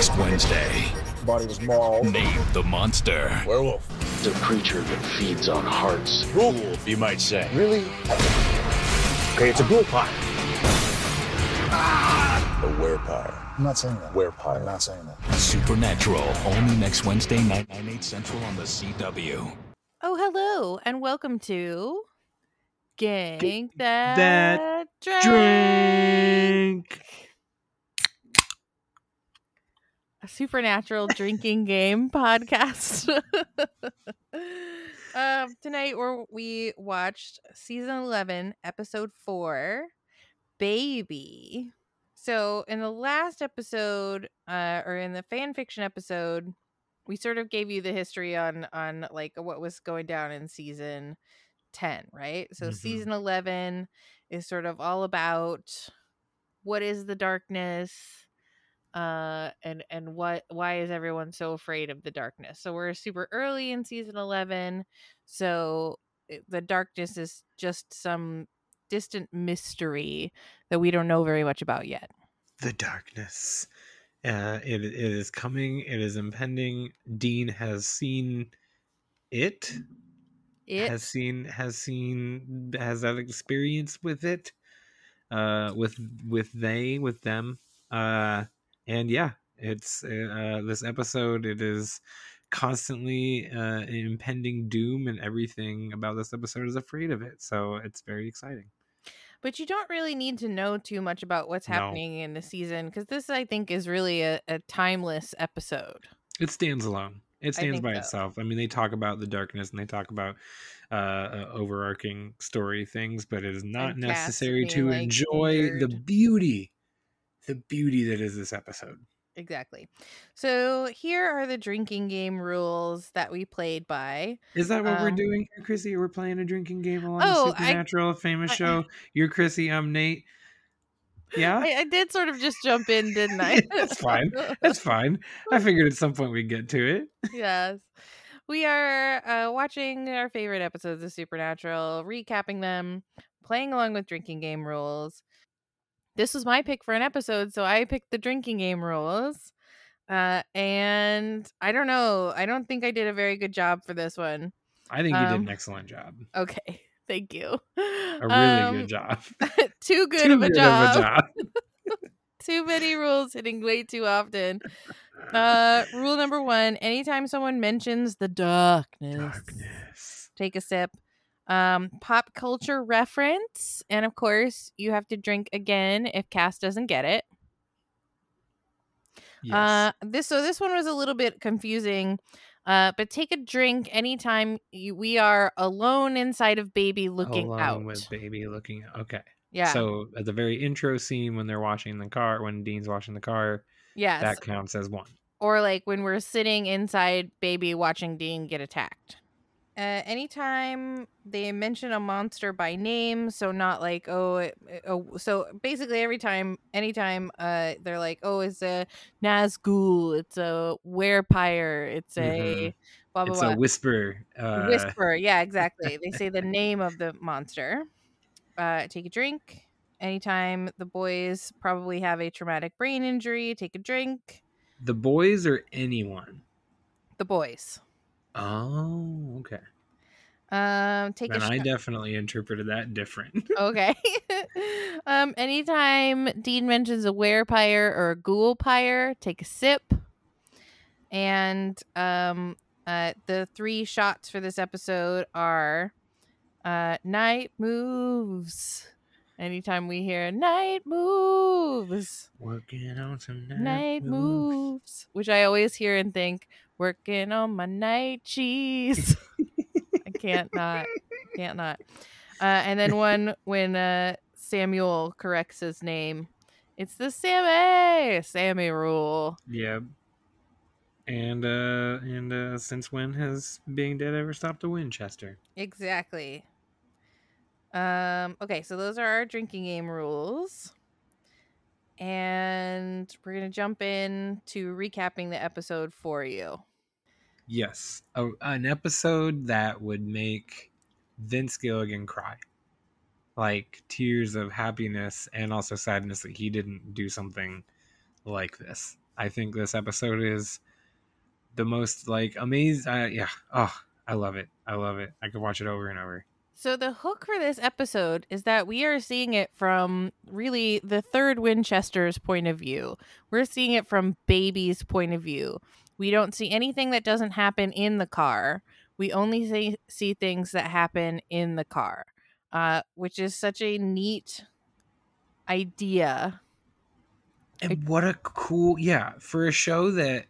next Wednesday. Body was mauled. Name the monster. Werewolf. It's a creature that feeds on hearts. Wolf, you might say. Really? Okay, it's a ghoul pyre. A werepire. I'm not saying that. I'm not saying that. Supernatural. Only next Wednesday night, 9, 8 central on the CW. Oh, hello, and welcome to Gang That, That Drank. Drink. a supernatural drinking game podcast. um, tonight we we watched season eleven, episode four, Baby. So in the last episode, uh, or in the fan fiction episode, we sort of gave you the history on on like what was going down in season 10 right so Mhm. season 11 is sort of all about what is the darkness uh and and what why is everyone so afraid of the darkness so we're super early in season 11 so the darkness is just some distant mystery that we don't know very much about yet The darkness. Uh, it, it is coming. It is impending. Dean has seen it. it Has seen. Has seen. Has that experience with it. Uh, with with they with them. Uh, and yeah, it's uh this episode. It is constantly uh impending doom and everything about this episode is afraid of it so it's very exciting but you don't really need to know too much about what's No. happening in the season because this i think is really a, a timeless episode It stands alone. It stands by so. itself. I mean, they talk about the darkness and they talk about uh, uh, overarching story things, but it is not And necessary to like, enjoy the beauty, the beauty that is this episode. exactly so here are the drinking game rules that we played by Is that what we're Um, doing here, Chrissy? We're playing a drinking game along Oh, the I- Supernatural famous I- show. You're Chrissy, I'm Nate. Yeah, I, I did sort of just jump in didn't i That's fine. that's fine. I figured at some point we'd get to it. yes we are uh, watching our favorite episodes of supernatural recapping them playing along with drinking game rules this was my pick for an episode so i picked the drinking game rules uh, and i don't know i don't think i did a very good job for this one I think you did Um, an excellent job. okay thank you A really good job. too good, Too of, a good job. job. too many rules hitting way too often uh rule number one anytime someone mentions the darkness, Darkness. take a sip um pop culture reference and of course you have to drink again if cass doesn't get it Yes. uh this so this one was a little bit confusing uh but take a drink anytime you, we are alone inside of baby looking Alone out with baby looking out. Okay. yeah So at the very intro scene when they're washing the car, when Dean's washing the car, yes that counts as one. or like when we're sitting inside baby watching dean get attacked uh, anytime they mention a monster by name so not like oh, it, it- oh so basically every time anytime uh they're like oh it's a nazgul it's a werepire it's a Mhm. blah blah It's blah a whisper. Uh, whisper yeah exactly they say the name of the monster uh take a drink anytime the boys probably have a traumatic brain injury take a drink The boys or anyone. the boys Oh, okay. Um, take And a I definitely interpreted that different. okay. um, anytime Dean mentions a werepire or a ghoul pyre, take a sip. And um, uh, the three shots for this episode are uh, night moves. Anytime we hear night moves, Working on some night, night moves. moves, which I always hear and think, working on my night cheese. I can't not, can't not. Uh, and then one when uh, Samuel corrects his name, it's the Sammy, Sammy rule. Yeah. And uh and uh since when has being dead ever stopped a Winchester? Exactly. Um, okay, so those are our drinking game rules. And we're going to jump in to recapping the episode for you. Yes, a, an episode that would make Vince Gilligan cry, like tears of happiness and also sadness that he didn't do something like this. I think this episode is the most like amazing. Uh, yeah. Oh, I love it. I love it. I could watch it over and over. So the hook for this episode is that we are seeing it from really the third Winchester's point of view. We're seeing it from baby's point of view. We don't see anything that doesn't happen in the car. We only see, see things that happen in the car, uh, which is such a neat idea. And what a cool yeah for a show that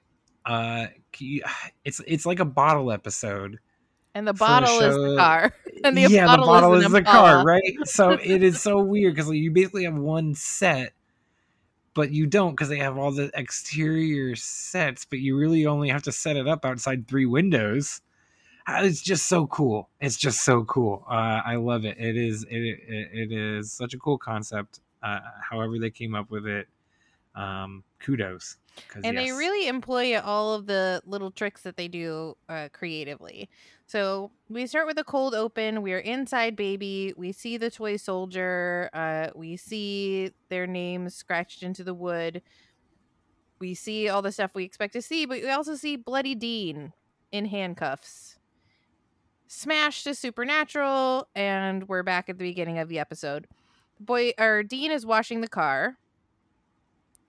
uh it's it's like a bottle episode. And the bottle is the car. And the yeah, bottle the bottle is is, the car, right? So it is so weird because like, you basically have one set, but you don't because they have all the exterior sets, but you really only have to set it up outside three windows. Uh, It's just so cool. It's just so cool. Uh, I love it. It is it, it it is such a cool concept. Uh, however they came up with it, um, kudos. and they really employ all of the little tricks that they do uh, creatively. So we start with a cold open. We are inside baby. We see the toy soldier. Uh, we see their names scratched into the wood. We see all the stuff we expect to see, but we also see Bloody Dean in handcuffs. Smash to supernatural, and we're back at the beginning of the episode. Boy, or Dean is washing the car,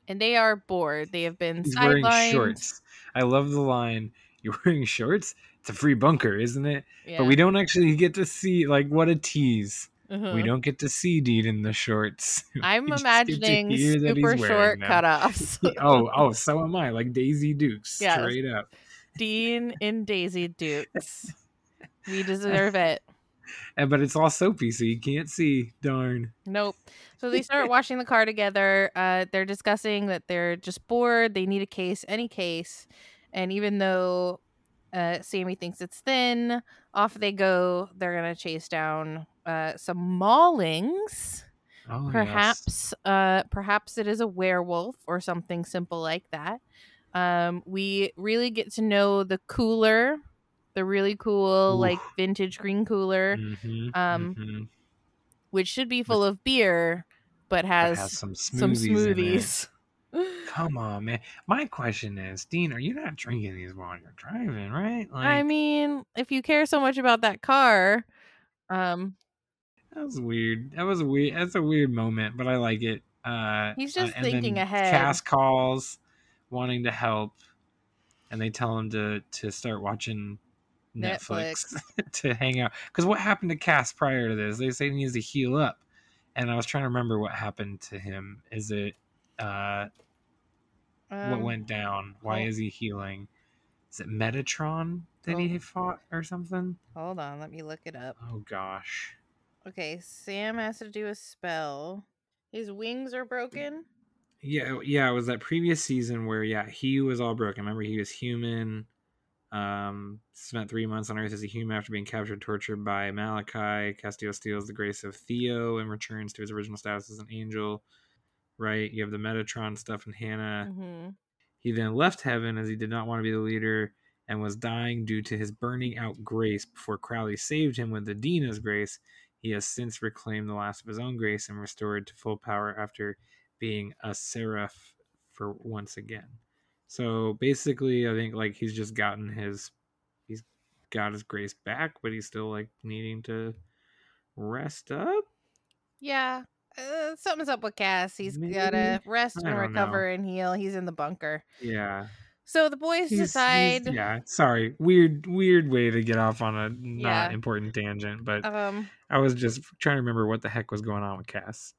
and they are bored. They have been He's wearing shorts. I love the line. You're wearing shorts. It's a free bunker, isn't it? Yeah. But we don't actually get to see like what a tease. Uh-huh. We don't get to see Dean in the shorts. I'm We just get to imagining hear that he's super short cutoffs. oh, oh, so am I. Like Daisy Dukes, Yes. straight up. Dean in Daisy Dukes. We deserve it. And but it's all soapy, so you can't see. Darn. Nope. So they start washing the car together. Uh, they're discussing that they're just bored. They need a case, any case. And even though uh, Sammy thinks it's thin, off they go. They're going to chase down uh, some maulings. Oh, yes. perhaps uh perhaps it is a werewolf or something simple like that um we really get to know the cooler the really cool like vintage green cooler Mhm, um, mhm. which should be full of beer but has, has some smoothies. some smoothies Come on, man. My question is, Dean, are you not drinking these while you're driving, right? Like, i mean if you care so much about that car um That was weird. That was a weird. That's a weird moment, but I like it. Uh, He's uh, just and thinking ahead. Cass calls, wanting to help, and they tell him to to start watching Netflix, to hang out. Because what happened to Cass prior to this? They say he needs to heal up, and I was trying to remember what happened to him. Is it uh, what um, went down? Why is he healing? Is it Metatron that he fought or something? hold on let me look it up Oh gosh. okay sam has to do a spell his wings are broken Yeah, yeah, it was that previous season where yeah, he was all broken. Remember he was human. Um spent three months on Earth as a human after being captured, tortured by Malachi. Castiel steals the grace of Theo and returns to his original status as an angel. Right? You have the Metatron stuff in Hannah. hmm He then left heaven as he did not want to be the leader and was dying due to his burning out grace before Crowley saved him with the Dina's grace. He has since reclaimed the last of his own grace and restored to full power after being a seraph for once again. So basically, I think like he's just gotten his he's got his grace back, but he's still like needing to rest up. Yeah. Uh, something's up with Cass. He's Maybe? gotta rest and recover and heal. He's in the bunker. Yeah. So the boys He's- he's- decide. yeah, sorry. Weird weird way to get off on a not Yeah. important tangent, but Um. I was just trying to remember what the heck was going on with Cass.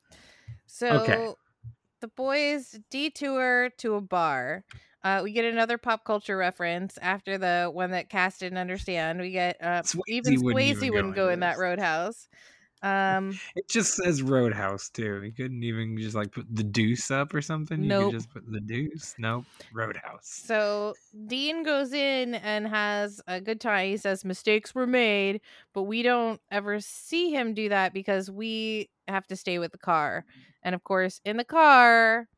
So the boys detour to a bar. Uh, we get another pop culture reference after the one that Cass didn't understand. We get uh, Swayze even wouldn't Swayze even wouldn't go in that roadhouse. Um, It just says Roadhouse too. He couldn't even just like put the deuce up or something. You Nope. could just put the deuce. Nope. Roadhouse. So Dean goes in and has a good time. He says mistakes were made, but we don't ever see him do that because we have to stay with the car. And of course, in the car,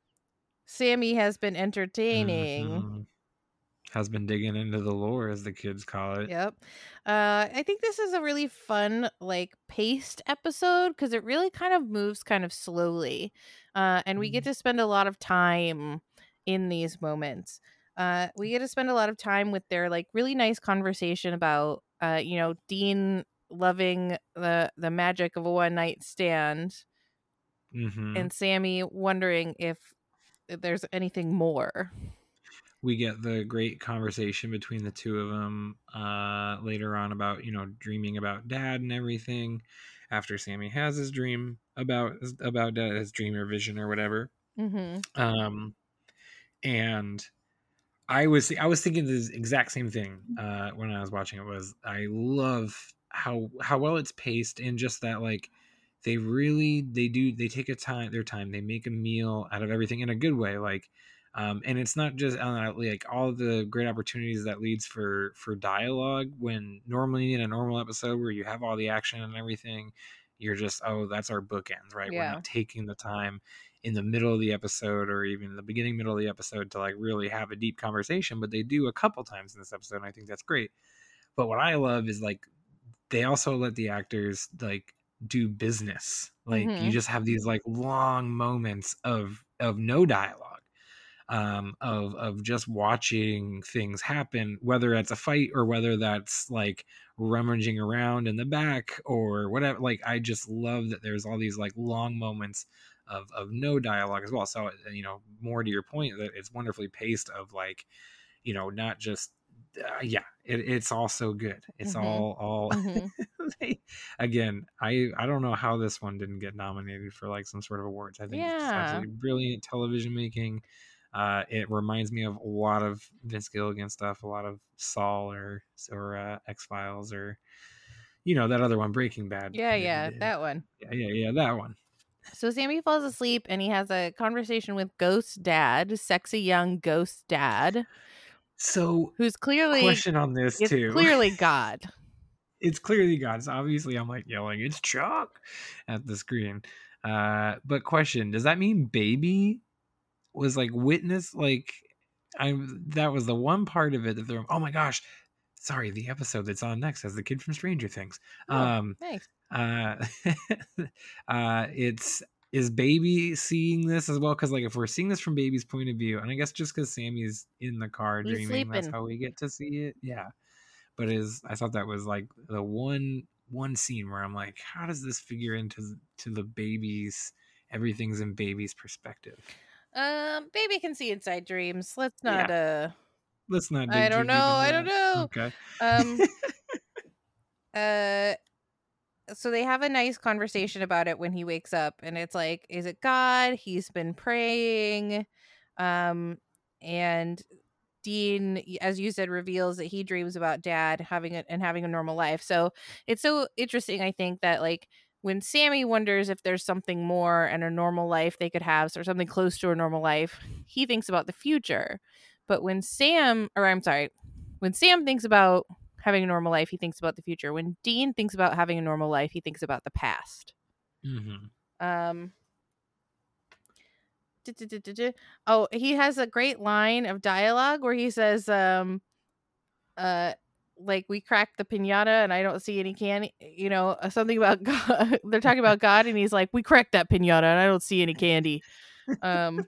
Sammy has been entertaining. Mhm. Has been digging into the lore, as the kids call it. Yep. Uh, I think this is a really fun, like, paced episode because it really kind of moves kind of slowly. Uh, and we get to spend a lot of time in these moments. Uh, we get to spend a lot of time with their like really nice conversation about, uh, you know, Dean loving the the magic of a one night stand, hmm and Sammy wondering if there's anything more. We get the great conversation between the two of them uh, later on about you know dreaming about dad and everything after sammy has his dream about about dad, his dream or vision or whatever Mm-hmm. um and i was i was thinking the exact same thing uh when i was watching it was i love how how well it's paced and just that like they really they do they take a time their time they make a meal out of everything in a good way like um and it's not just like all the great opportunities that leads for for dialogue when normally in a normal episode where you have all the action and everything you're just oh that's our bookends right? We're not taking the time in the middle of the episode or even the beginning middle of the episode to like really have a deep conversation but they do a couple times in this episode and i think that's great. But what i love is like they also let the actors like do business. Like you Mhm. just have these like long moments of of no dialogue um of of just watching things happen whether that's a fight or whether that's like rummaging around in the back or whatever like i just love that there's all these like long moments of of no dialogue as well so you know more to your point that it's wonderfully paced of like you know not just uh, yeah it, it's all so good it's Mhm. all all Mhm. they, again i i don't know how this one didn't get nominated for like some sort of awards i think it's Yeah. absolutely brilliant television making uh it reminds me of a lot of vince gilligan stuff a lot of saul or or uh, x-files or you know that other one breaking bad Yeah, yeah, did. that one. yeah yeah yeah that one So Sammy falls asleep and he has a conversation with Ghost Dad, sexy young Ghost Dad, so who's clearly question on this is too clearly God. it's clearly God. So obviously, I'm like yelling, "It's Chuck!" at the screen. Uh, but question: Does that mean baby was like witness? Like, I that was the one part of it that they're. Oh my gosh! Sorry, the episode that's on next has the kid from Stranger Things. Oh, Um, Thanks. uh, uh, it's is baby seeing this as well? Because like if we're seeing this from baby's point of view, and I guess just because Sammy's in the car He's dreaming, that's how we get to see it. Yeah, but is I thought that was like the one one scene where I'm like, how does this figure into to the baby's everything's in baby's perspective? Um, baby can see inside dreams. Let's not. Uh, Let's not. I don't know, I don't know. Okay. um, uh, so they have a nice conversation about it when he wakes up, and it's like, is it God? He's been praying, um, and Dean, as you said, reveals that he dreams about Dad having it and having a normal life. So it's so interesting. I think that like when Sammy wonders if there's something more and a normal life they could have, or something close to a normal life, he thinks about the future. But when Sam, or I'm sorry, when Sam thinks about having a normal life, he thinks about the future. When Dean thinks about having a normal life, he thinks about the past. hmm Um. Oh, he has a great line of dialogue where he says, um, uh, like we cracked the pinata and I don't see any candy. You know, uh, something about God. They're talking about God, and he's like, "We cracked that pinata and I don't see any candy." Um,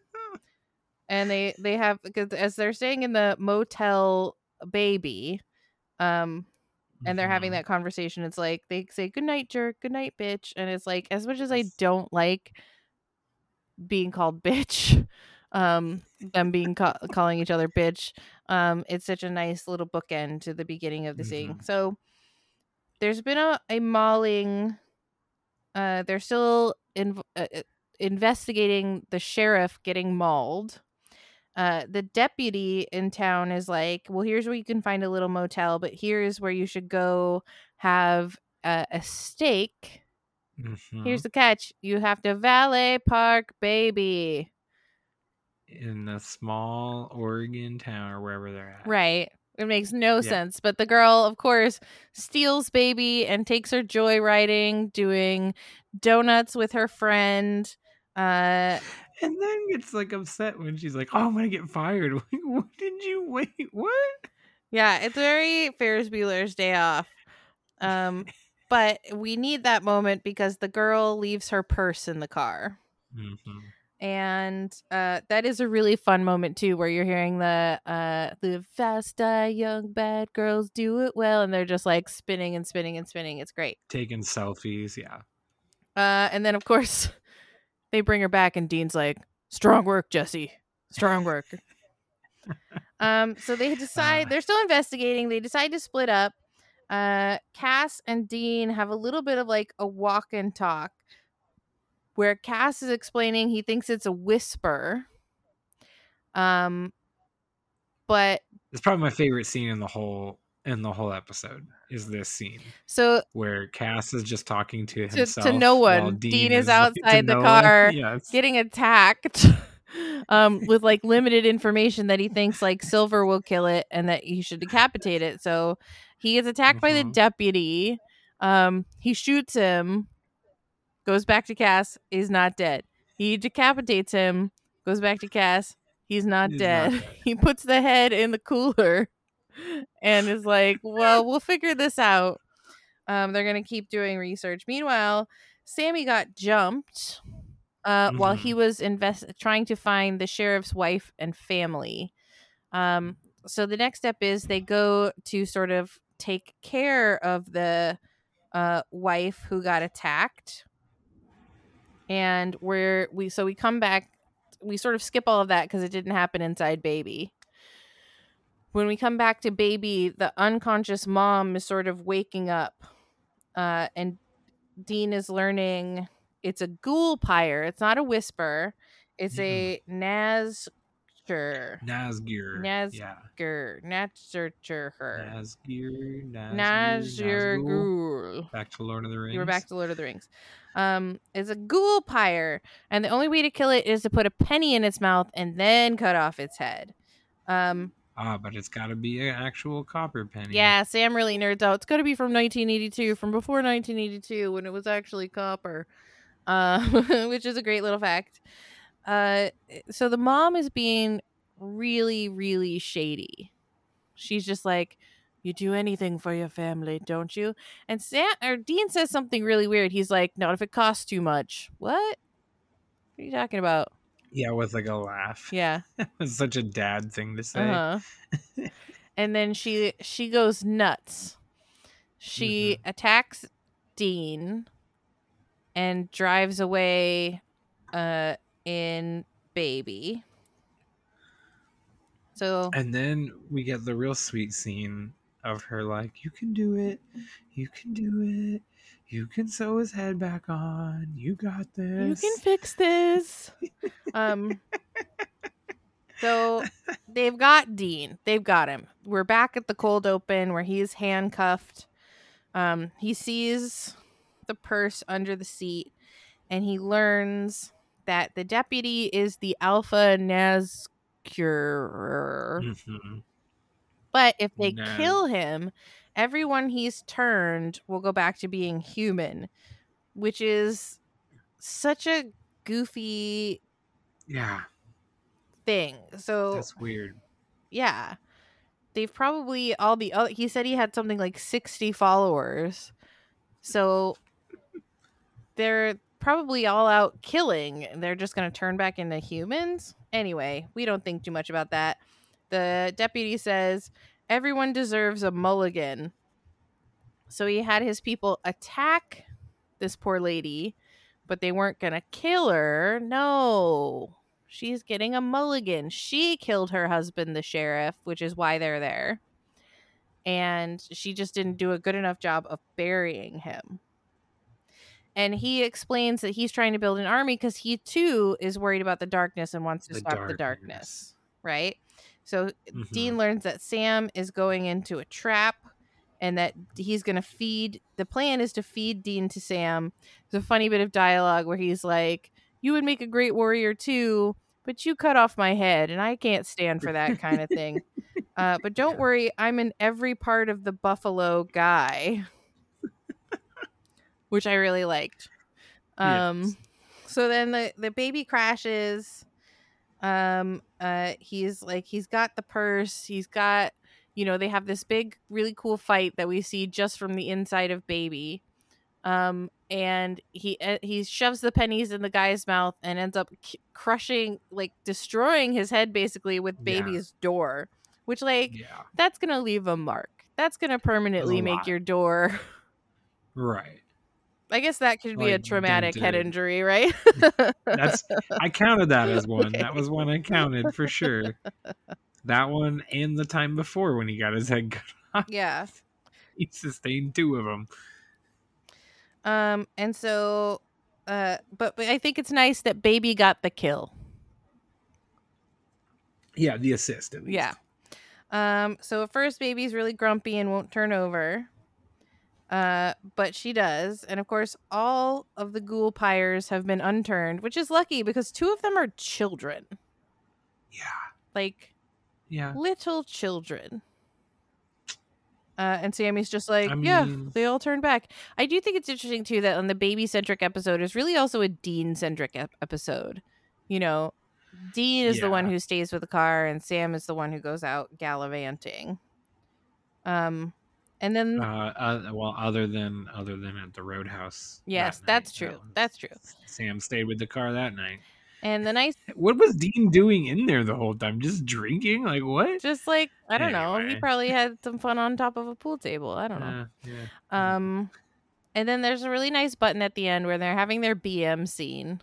and they they have because as they're staying in the motel, baby, um, and they're having Mhm. that conversation. It's like they say good night, jerk, good night, bitch, and it's like as much as I don't like being called bitch, um, them being ca- calling each other bitch, um, it's such a nice little bookend to the beginning of the scene. So there's been a, a mauling. Uh, they're still in, uh, uh, investigating the sheriff getting mauled. Uh, the deputy in town is like, well, here's where you can find a little motel, but here's where you should go have a, a steak. Here's Mhm. the catch: you have to valet park, baby. In a small Oregon town or wherever they're at. Right. It makes no Yeah. sense. But the girl, of course, steals baby and takes her joyriding, doing donuts with her friend. Uh, And then gets like upset when she's like, "Oh, I'm gonna get fired." what did you wait? What? yeah, it's very Ferris Bueller's Day Off. Um, but we need that moment because the girl leaves her purse in the car. Mhm. And uh, that is a really fun moment too, where you're hearing the uh, the fast die young bad girls do it well, and they're just like spinning and spinning and spinning. It's great. Taking selfies, yeah. Uh, and then of course they bring her back, and Dean's like, "Strong work, Jesse. Strong work." um, so they decide Ah. they're still investigating. They decide to split up. Uh, Cass and Dean have a little bit of like a walk and talk, where Cass is explaining he thinks it's a whisper. Um, but It's probably my favorite scene in the whole in the whole episode is this scene so where Cass is just talking to himself to himself. no one. Dean, like, is to outside the no car Yes. getting attacked um with like limited information that he thinks like silver will kill it and that he should decapitate it so he gets attacked by the Mhm. deputy um he shoots him goes back to cass is not dead. He decapitates him goes back to cass he's not He's not dead. dead. he puts the head in the cooler and is like well we'll figure this out. Um they're gonna keep doing research. Meanwhile sammy got jumped uh, while he was invest trying to find the sheriff's wife and family. Um, so the next step is they go to sort of take care of the uh, wife who got attacked, and where we so we come back, we sort of skip all of that because it didn't happen inside baby. When we come back to baby, the unconscious mom is sort of waking up, uh, and Dean is learning it's a ghoul pyre. It's not a whisper. It's a Nazgûr. Nazgûr. Naz- yeah. Gur. Nazgûr. Nazgûr. Nazgûr. Nazgûr. Nazgûl. Ghoul. Back to Lord of the Rings. You were back to Lord of the Rings. Um, it's a ghoul pyre, and the only way to kill it is to put a penny in its mouth and then cut off its head. Um, Ah, but it's got to be an actual copper penny. yeah, Sam really nerds out. It's got to be from 1982, from before 1982 when it was actually copper, uh, which is a great little fact. Uh, so the mom is being really, really shady. She's just like, "You do anything for your family, don't you?" And Sam or Dean says something really weird. He's like, "Not if it costs too much." What? What are you talking about? Yeah, with like a laugh. Yeah. it's such a dad thing to say. Uh-huh. and then she she goes nuts. She attacks Dean and drives away uh in baby. So And then we get the real sweet scene of her like, "You can do it. You can do it. You can sew his head back on. You got this, you can fix this. um so they've got Dean. They've got him. We're back at the cold open where he's handcuffed. Um he sees the purse under the seat and he learns that the deputy is the Alpha Nazgûr. Mhm. But if they Naz- kill him, everyone he's turned will go back to being human, which is such a goofy Yeah, thing. So that's weird. yeah. They've probably all the other he said he had something like 60 followers. So they're probably all out killing and they're just going to turn back into humans? Anyway we don't think too much about that the deputy says everyone deserves a mulligan so he had his people attack this poor lady but they weren't going to kill her no she's getting a mulligan. She killed her husband, the sheriff, which is why they're there. And she just didn't do a good enough job of burying him. And he explains that he's trying to build an army because he too is worried about the darkness and wants to The stop the darkness. darkness. Right? So Mhm. Dean learns that Sam is going into a trap and that he's going to feed the plan is to feed Dean to Sam. There's a funny bit of dialogue where he's like, "You would make a great warrior too, but you cut off my head and I can't stand for that kind of thing." Uh, but don't Yeah. worry, I'm in every part of the buffalo guy, which I really liked. Um, Yes. so then the the baby crashes. Um, uh, he's like he's got the purse. He's got, you know, they have this big, really cool fight that we see just from the inside of baby. Um, and he uh, he shoves the pennies in the guy's mouth and ends up c- crushing like destroying his head basically with Yeah. baby's door which like Yeah. that's gonna leave a mark that's gonna permanently make lot. your door Right. I guess that could be a Like, traumatic head injury right That's I counted that as one. Okay. That was one I counted for sure. That one and the time before when he got his head cut off. yeah He sustained two of them. um and so uh but, but i think it's nice that baby got the kill Yeah, the assist. At least. Yeah. Um, so at first baby's really grumpy and won't turn over. Uh, but she does. And of course, all of the ghoul pyres have been unturned, which is lucky because two of them are children. Yeah. Like Yeah. little children. Uh, and Sammy's just like, I yeah, mean- they all turn back. I do think it's interesting too that on the baby centric episode is really also a Dean centric ep- episode. You know, Dean is the one who stays with the car, and Sam is the one who goes out gallivanting. Um, and then Uh, uh, well, other than other than at the Roadhouse. that yes, night, that's that true. one. That's true. Sam stayed with the car that night. And the nice, What was Dean doing in there the whole time? Just drinking? Like what? just like I don't know, he probably had some fun on top of a pool table. I don't know. Uh, yeah. Um, and then there's a really nice button at the end where they're having their BM scene,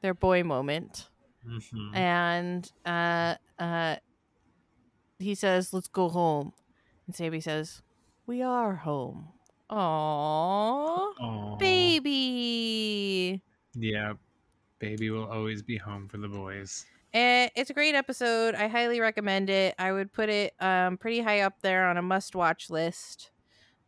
their boy moment, Mhm. and uh, uh, he says, "Let's go home," and Sammy says, "We are home." Aww, Aw. baby. Yeah. Baby will always be home for the boys. Eh, it's a great episode. I highly recommend it. I would put it um, pretty high up there on a must-watch list.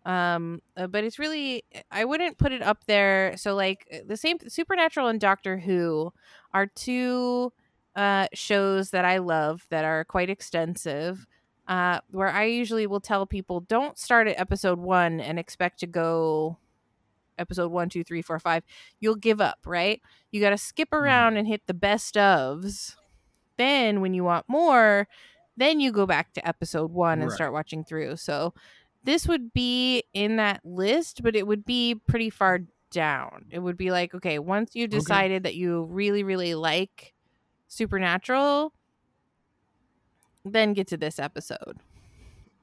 Um, uh, but it's really I wouldn't put it up there. So like uh, the same Supernatural and Doctor Who are two uh, shows that I love that are quite extensive. Uh, where I usually will tell people don't start at episode one and expect to go episode one, two, three, four, five. You'll give up, right? You got to skip around and hit the best ofs. Then, when you want more, then you go back to episode one and Right. start watching through. So, this would be in that list, but it would be pretty far down. It would be like, okay, once you decided that you really, really like Supernatural, then get to this episode.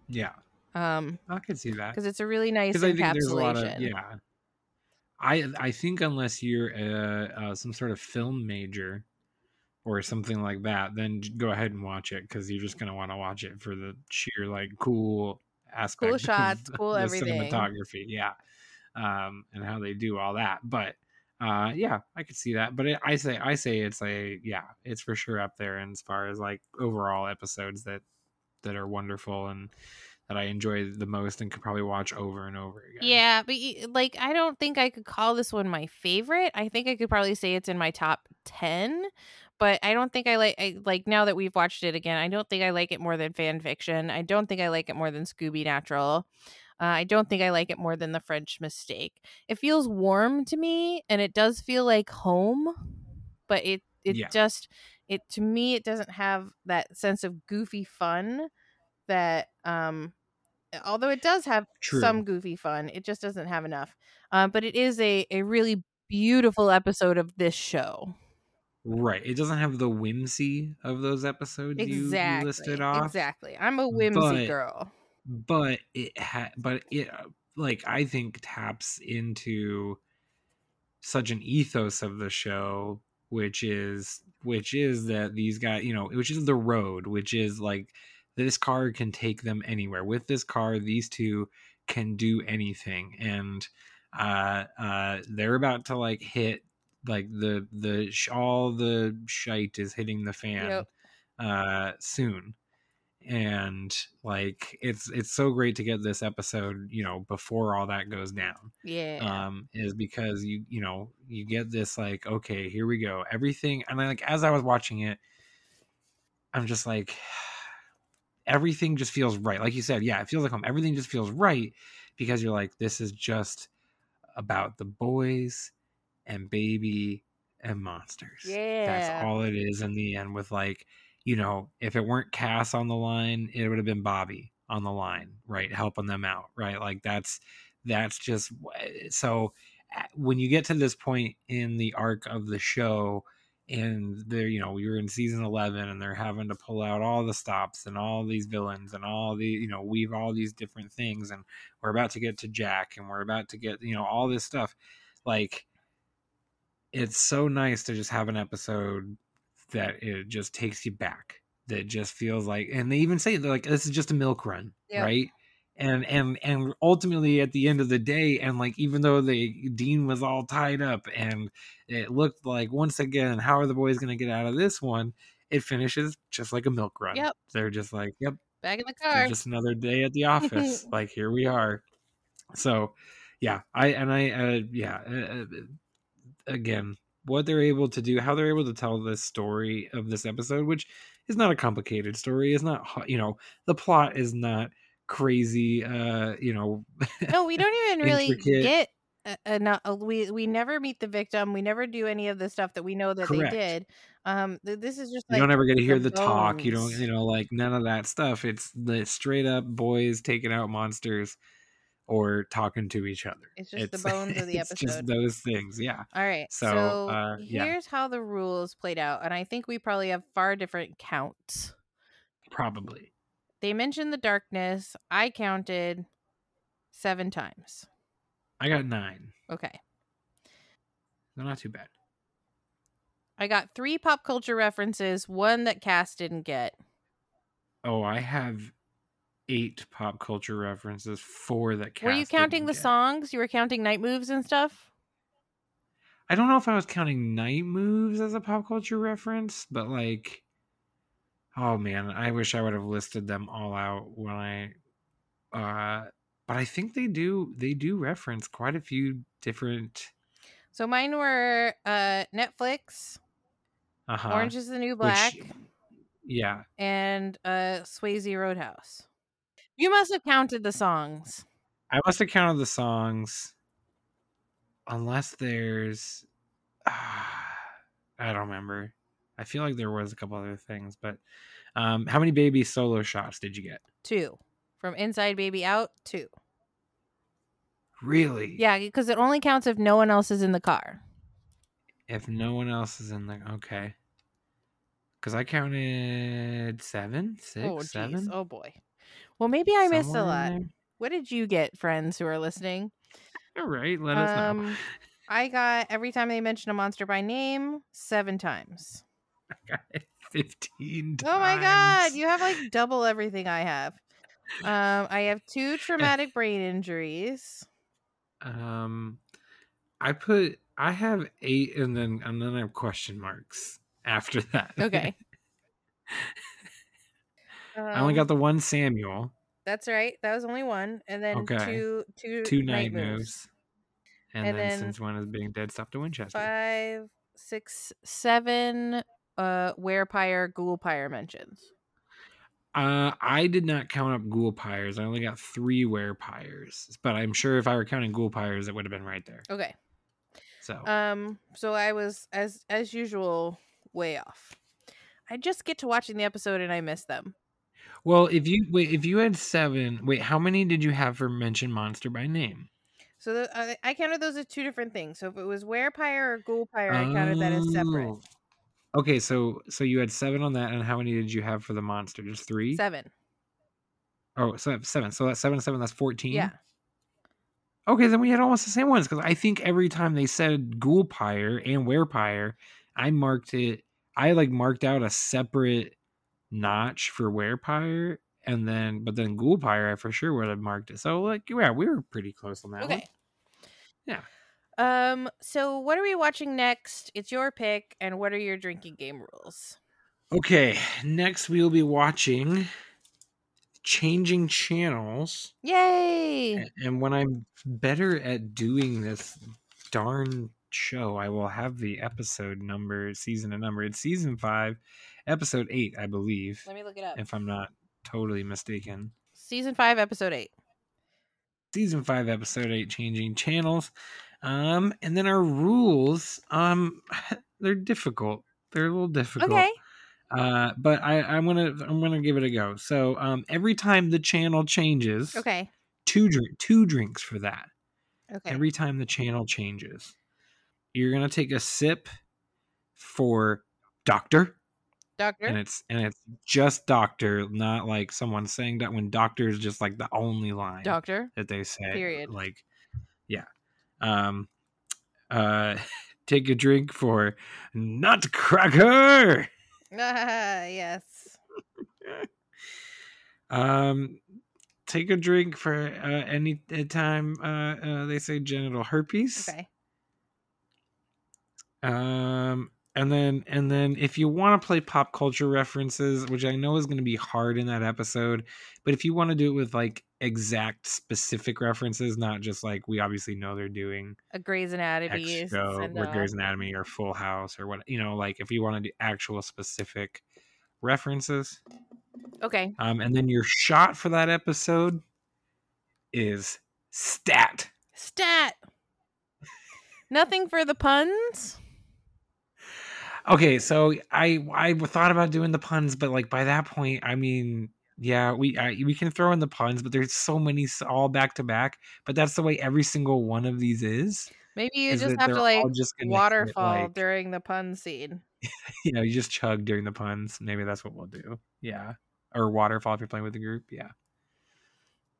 Yeah. Um, I could see that. because it's a really nice because I think a encapsulation. of yeah. I I think unless you're uh, uh, some sort of film major or something like that, then go ahead and watch it because you're just gonna want to watch it for the sheer like cool aspect, cool shots, cool the everything. cinematography, yeah, um, and how they do all that. But uh, yeah, I could see that. But it, I say I say it's a yeah, it's for sure up there. As far as like overall episodes that that are wonderful and that I enjoy the most and could probably watch over and over again. Yeah, but like I don't think I could call this one my favorite. I think I could probably say it's in my top 10, but I don't think I like I, like now that we've watched it again, I don't think I like it more than fan fiction. I don't think I like it more than Scooby Natural. Uh, I don't think I like it more than The French Mistake. It feels warm to me and it does feel like home, but it it Yeah. just it to me it doesn't have that sense of goofy fun that um although it does have True. some goofy fun it just doesn't have enough uh, but it is a, a really beautiful episode of this show Right. It doesn't have the whimsy of those episodes you, you exactly listed off. exactly i'm a whimsy but- girl But it had but it uh, like I think taps into such an ethos of the show which is which is that these guys you know which is the road which is like this car can take them anywhere. With this car these two can do anything. And uh uh they're about to like hit like the the sh- all the shite is hitting the fan Yep. uh soon and like it's it's so great to get this episode you know before all that goes down yeah. um is because you you know you get this like okay here we go. Everything and I, like as i was watching it i'm just like everything just feels right. Like you said yeah it feels like home. Everything just feels right because you're like this is just about the boys and baby and monsters. Yeah. that's all it is in the end with like you know if it weren't cass on the line it would have been bobby on the line right helping them out right? Like that's that's just eh, so eh, when you get to this point in the arc of the show and they're you know you're in season 11 and they're having to pull out all the stops and all these villains and all the you know weave all these different things and we're about to get to jack and we're about to get you know all this stuff like it's so nice to just have an episode that it just takes you back that just feels like and they even say they're like this is just a milk run Yep. right and and and ultimately at the end of the day and like even though the dean was all tied up and it looked like once again how are the boys going to get out of this one it finishes just like a milk run Yep. they're just like yep Back in the car. just another day at the office like here we are so yeah i and i uh, yeah uh, uh, again what they're able to do how they're able to tell this story of this episode which is not a complicated story is not you know the plot is not crazy uh you know no, we don't even really get enough. We we never meet the victim. We never do any of the stuff that we know that Correct. they did. Um, th- this is just you don't ever get to hear the the talk you don't you know like none of that stuff it's the straight up boys taking out monsters or talking to each other It's just the bones of the episode. it's just those things yeah All right. So, So, uh, yeah. here's how the rules played out, and I think we probably have far different counts. probably They mentioned the darkness. I counted seven times. i got nine Okay. no not too bad I got three pop culture references, one that Cass didn't get. Oh, I have eight pop culture references. Four that were you counting the get. songs? You were counting night moves and stuff? I don't know if I was counting night moves as a pop culture reference, but like, oh man, I wish I would have listed them all out when I. Uh, but I think they do. They do reference quite a few different. So mine were uh Netflix, Uh huh. Orange is the New Black, yeah, and uh Swayze Roadhouse. You must have counted the songs. I must have counted the songs, unless there's. I don't remember. I feel like there was a couple other things, but um, how many baby solo shots did you get? Two. From Inside Baby Out, two. Really? Yeah, because it only counts if no one else is in the car. If no one else is in the okay, because I counted seven, six, oh, Oh, boy. Well, maybe I missed a lot. What did you get, friends who are listening? All right, let us know. Um, I got every time they mention a monster by name, seven times. I got it Fifteen. Oh my god, you have like double everything I have. Um, I have two traumatic brain injuries. Um, I put I have eight, and then and then I have question marks after that. Okay. I only Um, got the one Samuel, That's right. That was only one, and then Okay. two, two, two night moves, and, And then, then since one is being dead, stuff to Winchester. Five, six, seven. Uh, Werepire, Ghoulpire mentions. Uh, I did not count up ghoul pyres. I only got three werepires, but I'm sure if I were counting ghoul pyres, it would have been right there. Okay. So Um. So I was as as usual way off. I just get to watching the episode and I miss them. Well, if you wait, if you had seven, wait, how many did you have for mention monster by name? So the, I, I counted those as two different things. So if it was Werepire or Ghoulpire, I counted that as separate. Oh. Okay, so so you had seven on that, and how many did you have for the monster? Just three? Seven. Oh, so seven. So that's seven, seven. That's fourteen. Yeah. Okay, then we had almost the same ones because I think every time they said ghoul pyre and werepire, I marked it. I like marked out a separate notch for werepire, and then but then ghoul pyre, I for sure would have marked it. So like, yeah, we were pretty close on that one. Yeah. Um. So what are we watching next? It's your pick, and what are your drinking game rules? Okay, next we'll be watching changing channels. Yay! And when I'm better at doing this darn show, I will have the episode number, season and number. It's season five, episode eight, I believe, Let me look it up. if I'm not totally mistaken. Season five, episode eight. Season five, episode eight, changing channels. Um, and then our rules, um, they're difficult. They're a little difficult. Okay. Uh, but I, I'm gonna I'm gonna give it a go. So um every time the channel changes, Okay. two drink two drinks for that. Okay. every time the channel changes. You're gonna take a sip for doctor, Doctor. and it's and it's just doctor, not like someone saying that when doctor is just like the only line Doctor. that they say. Period. Like, yeah. Um, uh, take a drink for Nutcracker. Ah, yes. Um, take a drink for uh, any uh, time uh, uh, they say genital herpes. Okay. Um, and then and then if you want to play pop culture references, which I know is going to be hard in that episode, but if you want to do it with like exact specific references, not just like we obviously know they're doing A Grey's Anatomy. X show and, or uh, Grey's Anatomy or Full House or what you know, like if you want to do actual specific references, Okay. um, and then your shot for that episode is stat. Stat. Nothing for the puns. Okay, so I I thought about doing the puns, but like by that point, I mean, yeah, we I, we can throw in the puns, but there's so many all back to back. But that's the way every single one of these is. Maybe you is just have to like waterfall like- during the pun scene. You know, you just chug during the puns. Maybe that's what we'll do. Yeah, or waterfall if you're playing with the group. Yeah,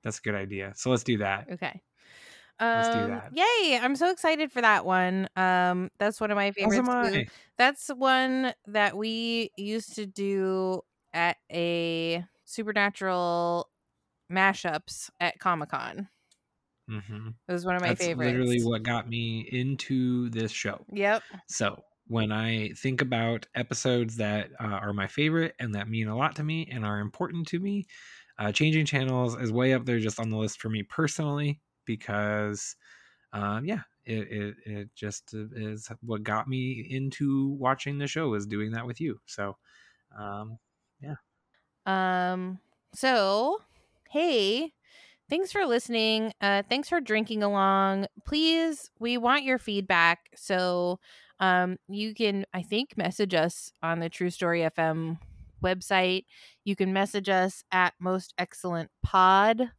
that's a good idea. So let's do that. Okay. Let's do Um, that. Yay! I'm so excited for that one. Um, that's one of my favorites. am too. I. That's one that we used to do at a supernatural mashups at Comic Con. hmm It was one of my That's favorites. literally what got me into this show. Yep. So when I think about episodes that uh, are my favorite and that mean a lot to me and are important to me, uh, changing channels is way up there just on the list for me personally because, um, yeah, it, it it just is what got me into watching the show is doing that with you. So, um, yeah. Um, so hey, thanks for listening. Uh thanks for drinking along. Please, we want your feedback. So um you can I think message us on the True Story FM website. You can message us at most excellent pod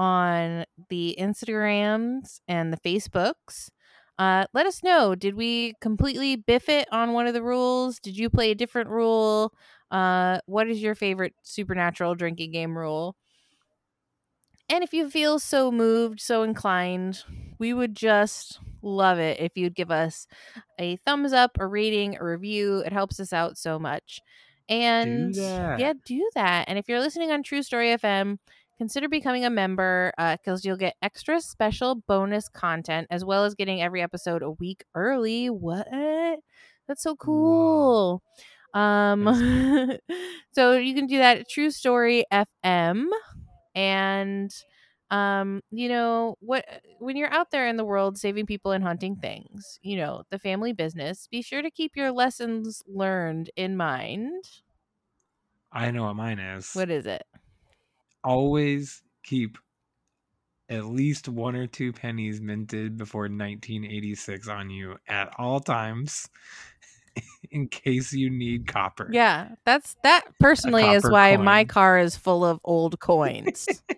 on the Instagrams and the Facebooks. Uh, let us know. Did we completely biff it on one of the rules? Did you play a different rule? Uh, what is your favorite supernatural drinking game rule? And if you feel so moved, so inclined, we would just love it if you'd give us a thumbs up, a rating, a review. It helps us out so much. And that. yeah, do that. And if you're listening on True Story FM, consider becoming a member because you'll get extra special bonus content as well as getting every episode a week early. What? That's so cool. Um, so you can do that at True Story FM, and um, you know what? When you're out there in the world saving people and hunting things, you know the family business. Be sure to keep your lessons learned in mind. I know what mine is. What is it? Always keep at least one or two pennies minted before 1986 on you at all times in case you need copper. Yeah, that's that personally is why my car is full of old coins.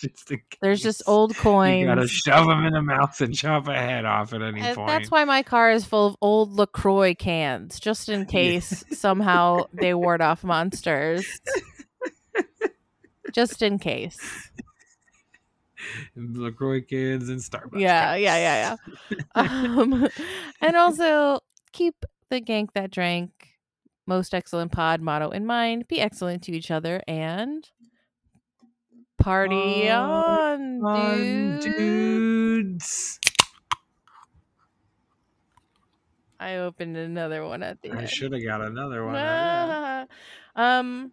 just There's just old coins. You gotta shove them in the mouth and chop a head off at any uh, And point. that's why my car is full of old LaCroix cans, just in case somehow they ward off monsters. Just in case. And LaCroix kids and Starbucks. Yeah, cups. yeah, yeah, yeah. Um, and also keep the gank that drank most excellent pod motto in mind. Be excellent to each other and party on, On, dude. dudes. I opened another one at the I end. should have got another one. Ah. um